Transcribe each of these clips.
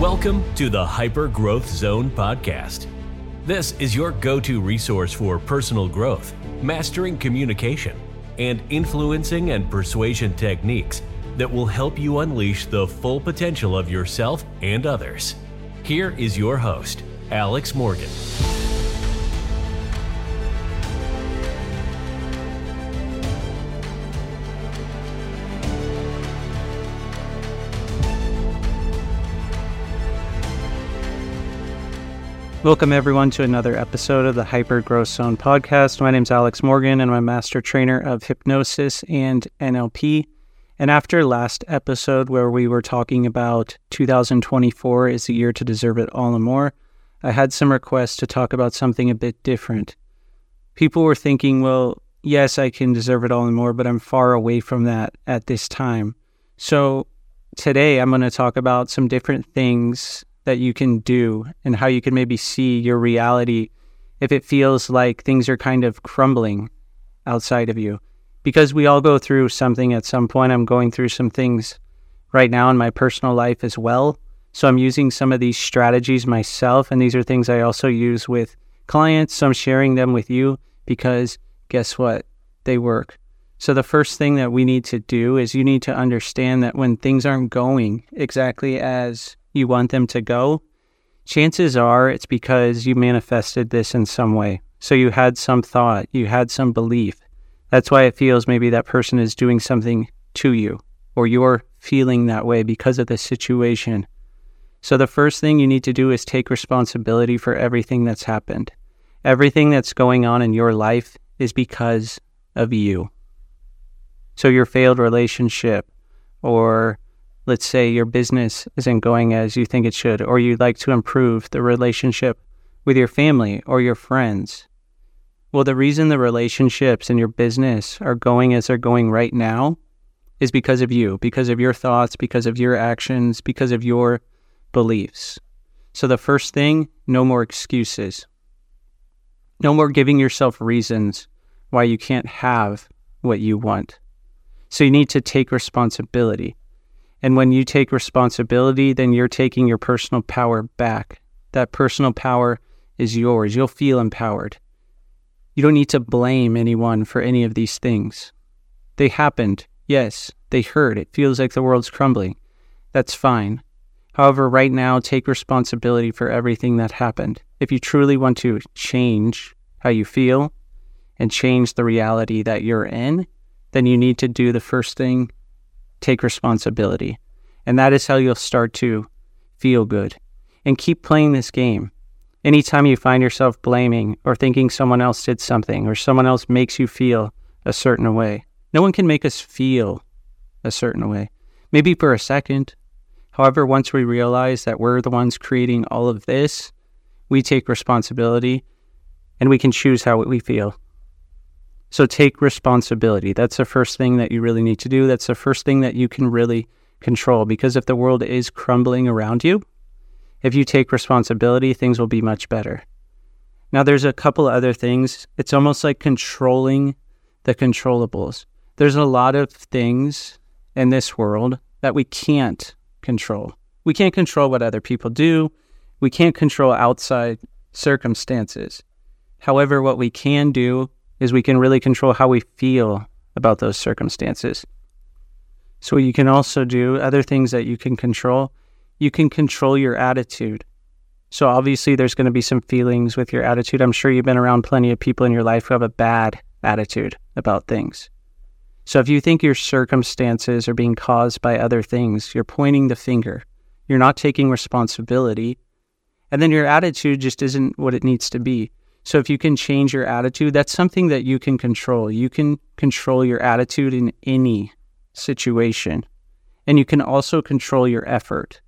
Welcome to the Hyper Growth Zone podcast. This is your go to resource for personal growth, mastering communication, and influencing and persuasion techniques that will help you unleash the full potential of yourself and others. Here is your host, Alex Morgan. Welcome, everyone, to another episode of the Hyper Growth Zone podcast. My name is Alex Morgan, and I'm a master trainer of hypnosis and NLP. And after last episode, where we were talking about 2024 is the year to deserve it all and more, I had some requests to talk about something a bit different. People were thinking, well, yes, I can deserve it all and more, but I'm far away from that at this time. So today, I'm going to talk about some different things that you can do and how you can maybe see your reality if it feels like things are kind of crumbling outside of you. Because we all go through something at some point. I'm going through some things right now in my personal life as well. So I'm using some of these strategies myself. And these are things I also use with clients. So I'm sharing them with you because guess what? They work. So the first thing that we need to do is you need to understand that when things aren't going exactly as you want them to go, chances are it's because you manifested this in some way. So you had some thought, you had some belief. That's why it feels maybe that person is doing something to you or you're feeling that way because of the situation. So the first thing you need to do is take responsibility for everything that's happened. Everything that's going on in your life is because of you. So your failed relationship or let's say your business isn't going as you think it should, or you'd like to improve the relationship with your family or your friends. Well, the reason the relationships in your business are going as they're going right now is because of you, because of your thoughts, because of your actions, because of your beliefs. So, the first thing no more excuses. No more giving yourself reasons why you can't have what you want. So, you need to take responsibility. And when you take responsibility, then you're taking your personal power back. That personal power is yours. You'll feel empowered. You don't need to blame anyone for any of these things. They happened. Yes, they hurt. It feels like the world's crumbling. That's fine. However, right now, take responsibility for everything that happened. If you truly want to change how you feel and change the reality that you're in, then you need to do the first thing take responsibility. And that is how you'll start to feel good. And keep playing this game. Anytime you find yourself blaming or thinking someone else did something or someone else makes you feel a certain way, no one can make us feel a certain way. Maybe for a second. However, once we realize that we're the ones creating all of this, we take responsibility and we can choose how we feel. So take responsibility. That's the first thing that you really need to do. That's the first thing that you can really control because if the world is crumbling around you, if you take responsibility, things will be much better. Now, there's a couple other things. It's almost like controlling the controllables. There's a lot of things in this world that we can't control. We can't control what other people do. We can't control outside circumstances. However, what we can do is we can really control how we feel about those circumstances. So, you can also do other things that you can control. You can control your attitude. So, obviously, there's going to be some feelings with your attitude. I'm sure you've been around plenty of people in your life who have a bad attitude about things. So, if you think your circumstances are being caused by other things, you're pointing the finger. You're not taking responsibility. And then your attitude just isn't what it needs to be. So if you can change your attitude, that's something that you can control. You can control your attitude in any situation. And you can also control your effort.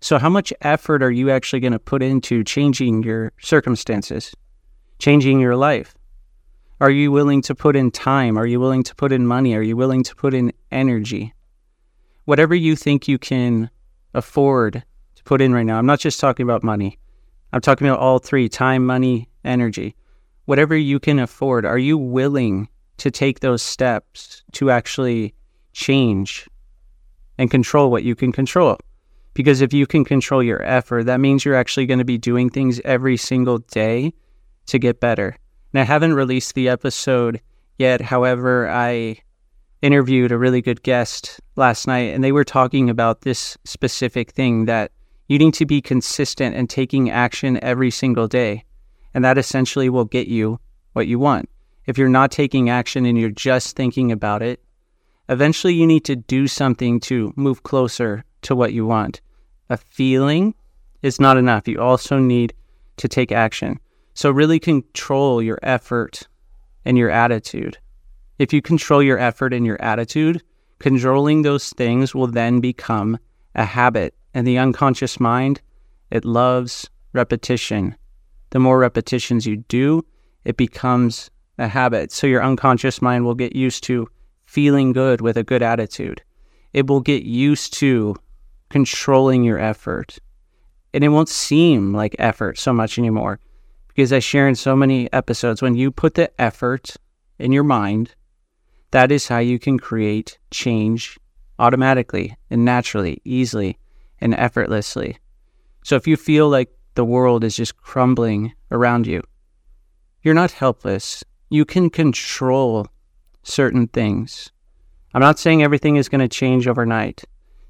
So, how much effort are you actually going to put into changing your circumstances, changing your life? Are you willing to put in time? Are you willing to put in money? Are you willing to put in energy? Whatever you think you can afford to put in right now, I'm not just talking about money. I'm talking about all three time, money, energy. Whatever you can afford, are you willing to take those steps to actually change and control what you can control? Because if you can control your effort, that means you're actually going to be doing things every single day to get better. And I haven't released the episode yet. However, I interviewed a really good guest last night and they were talking about this specific thing that you need to be consistent and taking action every single day. And that essentially will get you what you want. If you're not taking action and you're just thinking about it, eventually you need to do something to move closer to what you want. A feeling is not enough. You also need to take action. So, really control your effort and your attitude. If you control your effort and your attitude, controlling those things will then become a habit. And the unconscious mind, it loves repetition. The more repetitions you do, it becomes a habit. So your unconscious mind will get used to feeling good with a good attitude. It will get used to controlling your effort. And it won't seem like effort so much anymore because I share in so many episodes when you put the effort in your mind, that is how you can create change automatically and naturally, easily and effortlessly. So if you feel like the world is just crumbling around you, you're not helpless. You can control certain things. I'm not saying everything is going to change overnight.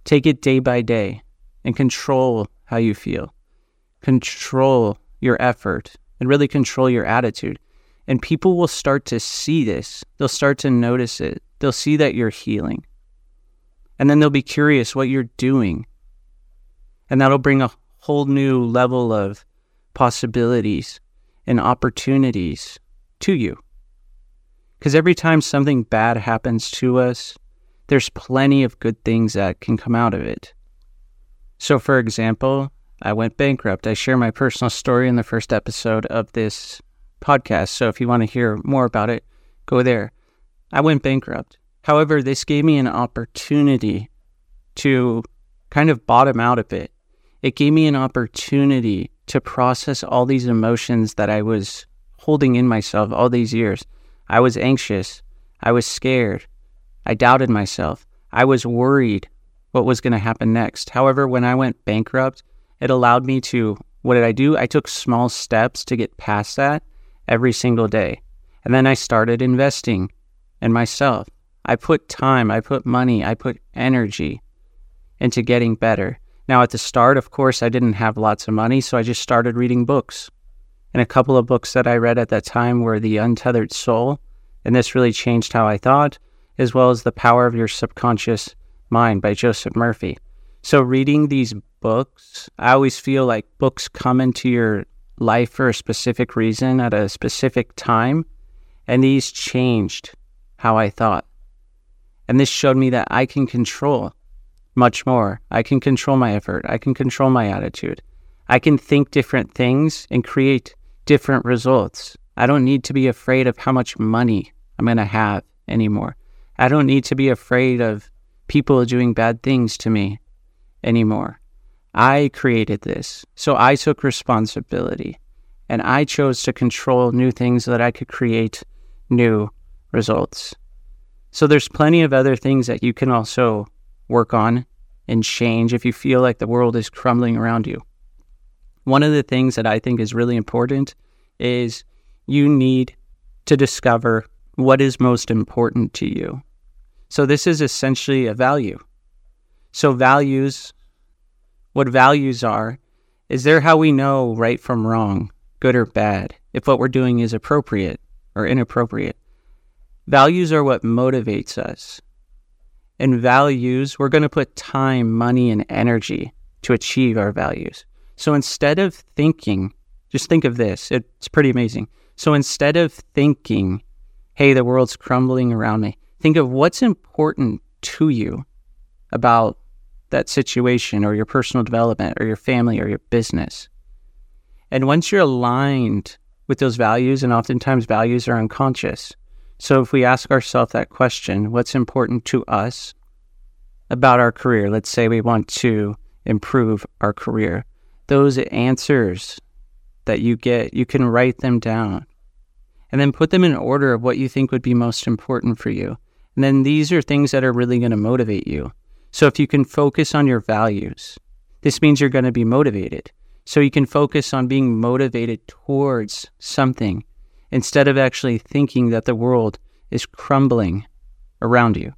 Take it day by day and control how you feel. Control your effort and really control your attitude. And people will start to see this. They'll start to notice it. They'll see that you're healing. And then they'll be curious what you're doing. And that'll bring a whole new level of possibilities and opportunities to you. Because every time something bad happens to us, there's plenty of good things that can come out of it. So, for example, I went bankrupt. I share my personal story in the first episode of this podcast. So, if you want to hear more about it, go there. I went bankrupt. However, this gave me an opportunity to kind of bottom out a it. It gave me an opportunity to process all these emotions that I was holding in myself all these years. I was anxious. I was scared. I doubted myself. I was worried what was going to happen next. However, when I went bankrupt, it allowed me to, what did I do? I took small steps to get past that every single day. And then I started investing in myself. I put time, I put money, I put energy into getting better. Now, at the start, of course, I didn't have lots of money, so I just started reading books. And a couple of books that I read at that time were The Untethered Soul, and this really changed how I thought, as well as The Power of Your Subconscious Mind by Joseph Murphy. So, reading these books, I always feel like books come into your life for a specific reason at a specific time, and these changed how I thought. And this showed me that I can control much more. I can control my effort, I can control my attitude. I can think different things and create different results. I don't need to be afraid of how much money I'm going to have anymore. I don't need to be afraid of people doing bad things to me anymore. I created this. So I took responsibility and I chose to control new things so that I could create new results. So there's plenty of other things that you can also work on and change if you feel like the world is crumbling around you. One of the things that I think is really important is you need to discover what is most important to you. So, this is essentially a value. So, values, what values are, is they're how we know right from wrong, good or bad, if what we're doing is appropriate or inappropriate. Values are what motivates us. And values, we're going to put time, money, and energy to achieve our values. So instead of thinking, just think of this, it's pretty amazing. So instead of thinking, hey, the world's crumbling around me, think of what's important to you about that situation or your personal development or your family or your business. And once you're aligned with those values, and oftentimes values are unconscious. So if we ask ourselves that question, what's important to us about our career? Let's say we want to improve our career those answers that you get, you can write them down and then put them in order of what you think would be most important for you. And then these are things that are really going to motivate you. So if you can focus on your values, This means you're going to be motivated. So you can focus on being motivated towards something instead of actually thinking that the world is crumbling around you.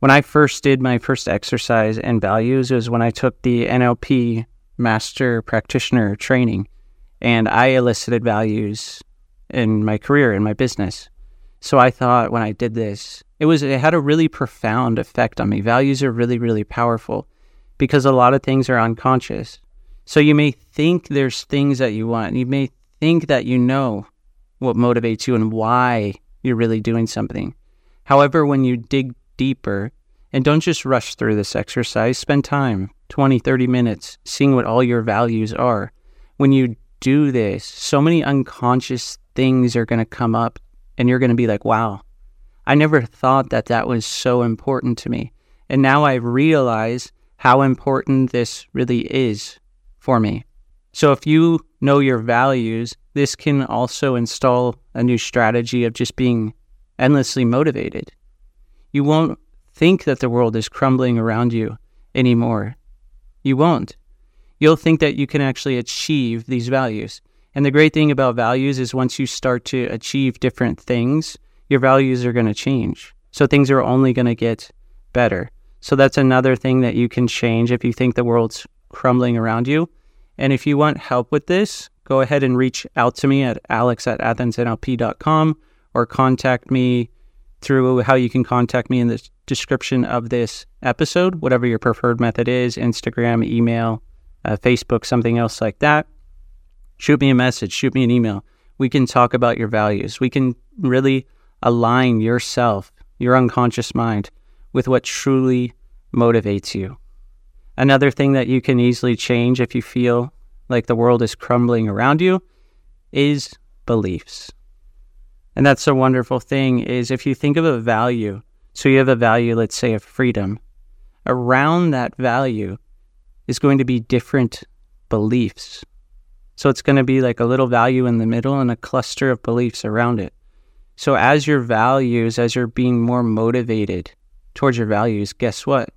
When I first did my first exercise and values was when I took the NLP master practitioner training and I elicited values in my career in my business. So I thought when I did this, it was it had a really profound effect on me. Values are really really powerful because a lot of things are unconscious. So you may think there's things that you want. You may think that you know what motivates you and why you're really doing something. However, when you dig deeper and don't just rush through this exercise, spend time, 20, 30 minutes, seeing what all your values are. When you do this, so many unconscious things are going to come up and you're going to be like, wow, I never thought that that was so important to me. And now I realize how important this really is for me. So if you know your values, this can also install a new strategy of just being endlessly motivated. You won't think that the world is crumbling around you anymore. You won't. You'll think that you can actually achieve these values. And the great thing about values is once you start to achieve different things, your values are going to change. So things are only going to get better. So that's another thing that you can change if you think the world's crumbling around you. And if you want help with this, go ahead and reach out to me at alex at athensnlp.com or contact me through how you can contact me in the description of this episode, whatever your preferred method is Instagram, email, uh, Facebook, something else like that. Shoot me a message, shoot me an email. We can talk about your values. We can really align yourself, your unconscious mind, with what truly motivates you. Another thing that you can easily change if you feel like the world is crumbling around you is beliefs. And that's a wonderful thing is if you think of a value, so you have a value, let's say of freedom, around that value is going to be different beliefs. So it's going to be like a little value in the middle and a cluster of beliefs around it. So as your values, as you're being more motivated towards your values, guess what?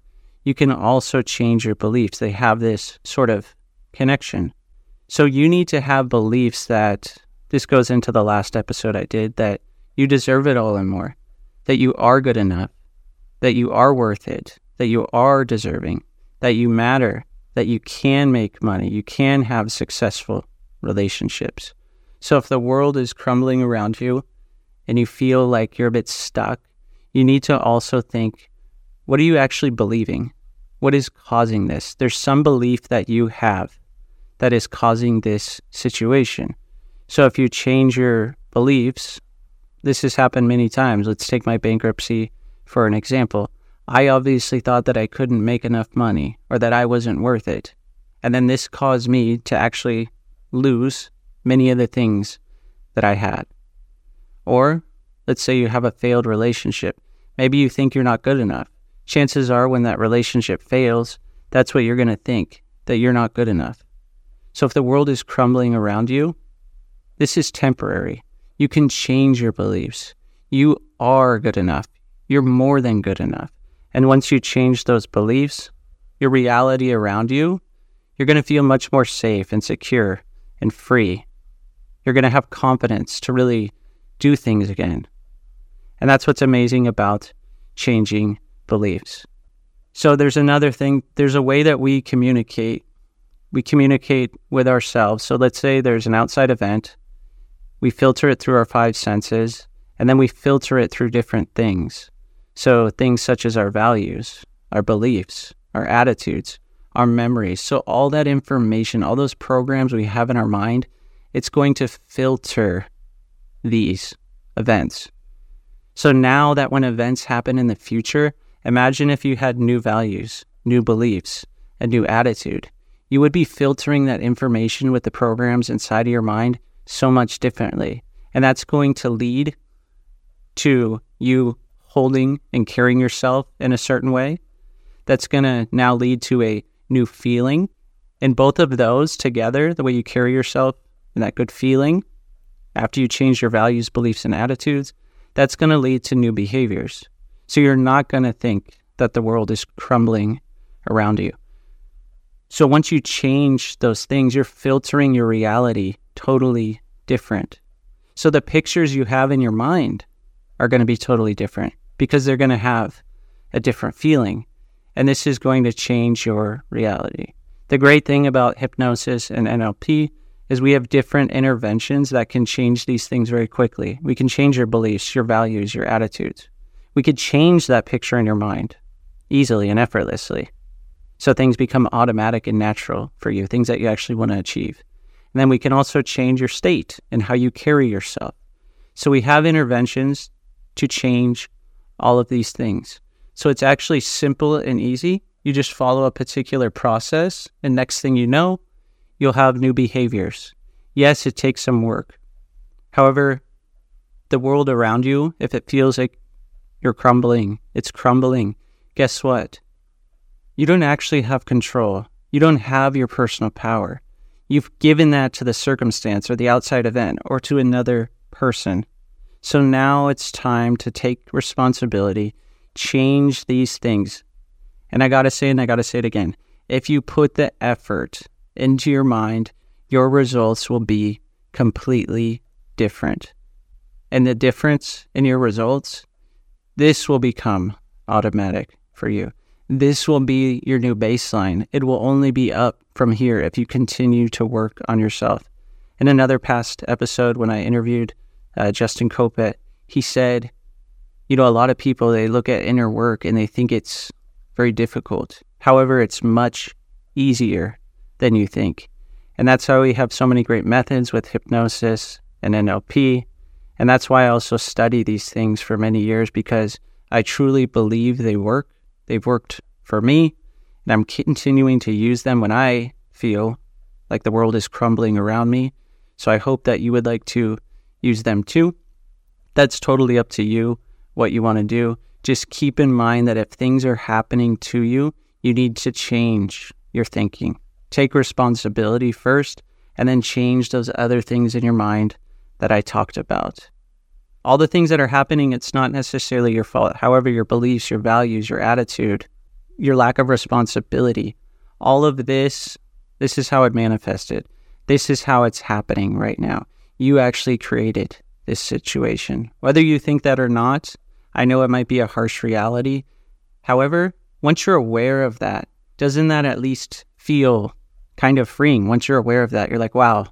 You can also change your beliefs. They have this sort of connection. So you need to have beliefs that this goes into the last episode I did that you deserve it all and more, that you are good enough, that you are worth it, that you are deserving, that you matter, that you can make money, you can have successful relationships. So if the world is crumbling around you and you feel like you're a bit stuck, you need to also think what are you actually believing? What is causing this? There's some belief that you have that is causing this situation. So if you change your beliefs, this has happened many times. Let's take my bankruptcy for an example. I obviously thought that I couldn't make enough money or that I wasn't worth it. And then this caused me to actually lose many of the things that I had. Or let's say you have a failed relationship. Maybe you think you're not good enough. Chances are, when that relationship fails, that's what you're going to think that you're not good enough. So if the world is crumbling around you, this is temporary. You can change your beliefs. You are good enough. You're more than good enough. And once you change those beliefs, your reality around you, you're going to feel much more safe and secure and free. You're going to have confidence to really do things again. And that's what's amazing about changing beliefs. So there's another thing, there's a way that we communicate. We communicate with ourselves. So let's say there's an outside event we filter it through our five senses, and then we filter it through different things. So, things such as our values, our beliefs, our attitudes, our memories. So, all that information, all those programs we have in our mind, it's going to filter these events. So, now that when events happen in the future, imagine if you had new values, new beliefs, a new attitude. You would be filtering that information with the programs inside of your mind so much differently. And that's going to lead to you holding and carrying yourself in a certain way. That's going to now lead to a new feeling. And both of those together, the way you carry yourself and that good feeling, after you change your values, beliefs, and attitudes, that's going to lead to new behaviors. So you're not going to think that the world is crumbling around you. So once you change those things, you're filtering your reality totally different. So the pictures you have in your mind are going to be totally different because they're going to have a different feeling. And this is going to change your reality. The great thing about hypnosis and NLP is we have different interventions that can change these things very quickly. We can change your beliefs, your values, your attitudes. We could change that picture in your mind easily and effortlessly. So things become automatic and natural for you, things that you actually want to achieve. And then we can also change your state and how you carry yourself. So we have interventions to change all of these things. So it's actually simple and easy. You just follow a particular process, and next thing you know, you'll have new behaviors. Yes, it takes some work. However, the world around you, if it feels like you're crumbling, it's crumbling. Guess what? You don't actually have control. You don't have your personal power. You've given that to the circumstance or the outside event or to another person. So now it's time to take responsibility, change these things. And I got to say, and I got to say it again if you put the effort into your mind, your results will be completely different. And the difference in your results, this will become automatic for you. This will be your new baseline. It will only be up from here if you continue to work on yourself. In another past episode, when I interviewed uh, Justin Kopet, he said, you know, a lot of people, they look at inner work and they think it's very difficult. However, it's much easier than you think. And that's how we have so many great methods with hypnosis and NLP. And that's why I also study these things for many years because I truly believe they work They've worked for me, and I'm continuing to use them when I feel like the world is crumbling around me. So I hope that you would like to use them too. That's totally up to you what you want to do. Just keep in mind that if things are happening to you, you need to change your thinking. Take responsibility first and then change those other things in your mind that I talked about all the things that are happening, it's not necessarily your fault. However, your beliefs, your values, your attitude, your lack of responsibility, all of this, this is how it manifested. This is how it's happening right now. You actually created this situation. Whether you think that or not, I know it might be a harsh reality. However, once you're aware of that, doesn't that at least feel kind of freeing? Once you're aware of that, you're like, wow,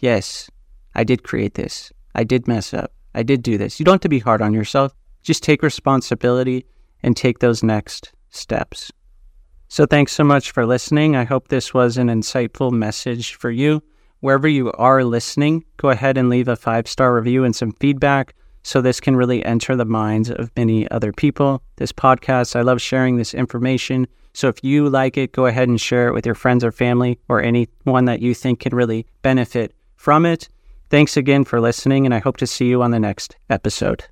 yes, I did create this. I did mess up. I did do this. You don't have to be hard on yourself. Just take responsibility and take those next steps. So, thanks so much for listening. I hope this was an insightful message for you. Wherever you are listening, go ahead and leave a five star review and some feedback so this can really enter the minds of many other people. This podcast, I love sharing this information. So, if you like it, go ahead and share it with your friends or family or anyone that you think can really benefit from it. Thanks again for listening, and I hope to see you on the next episode.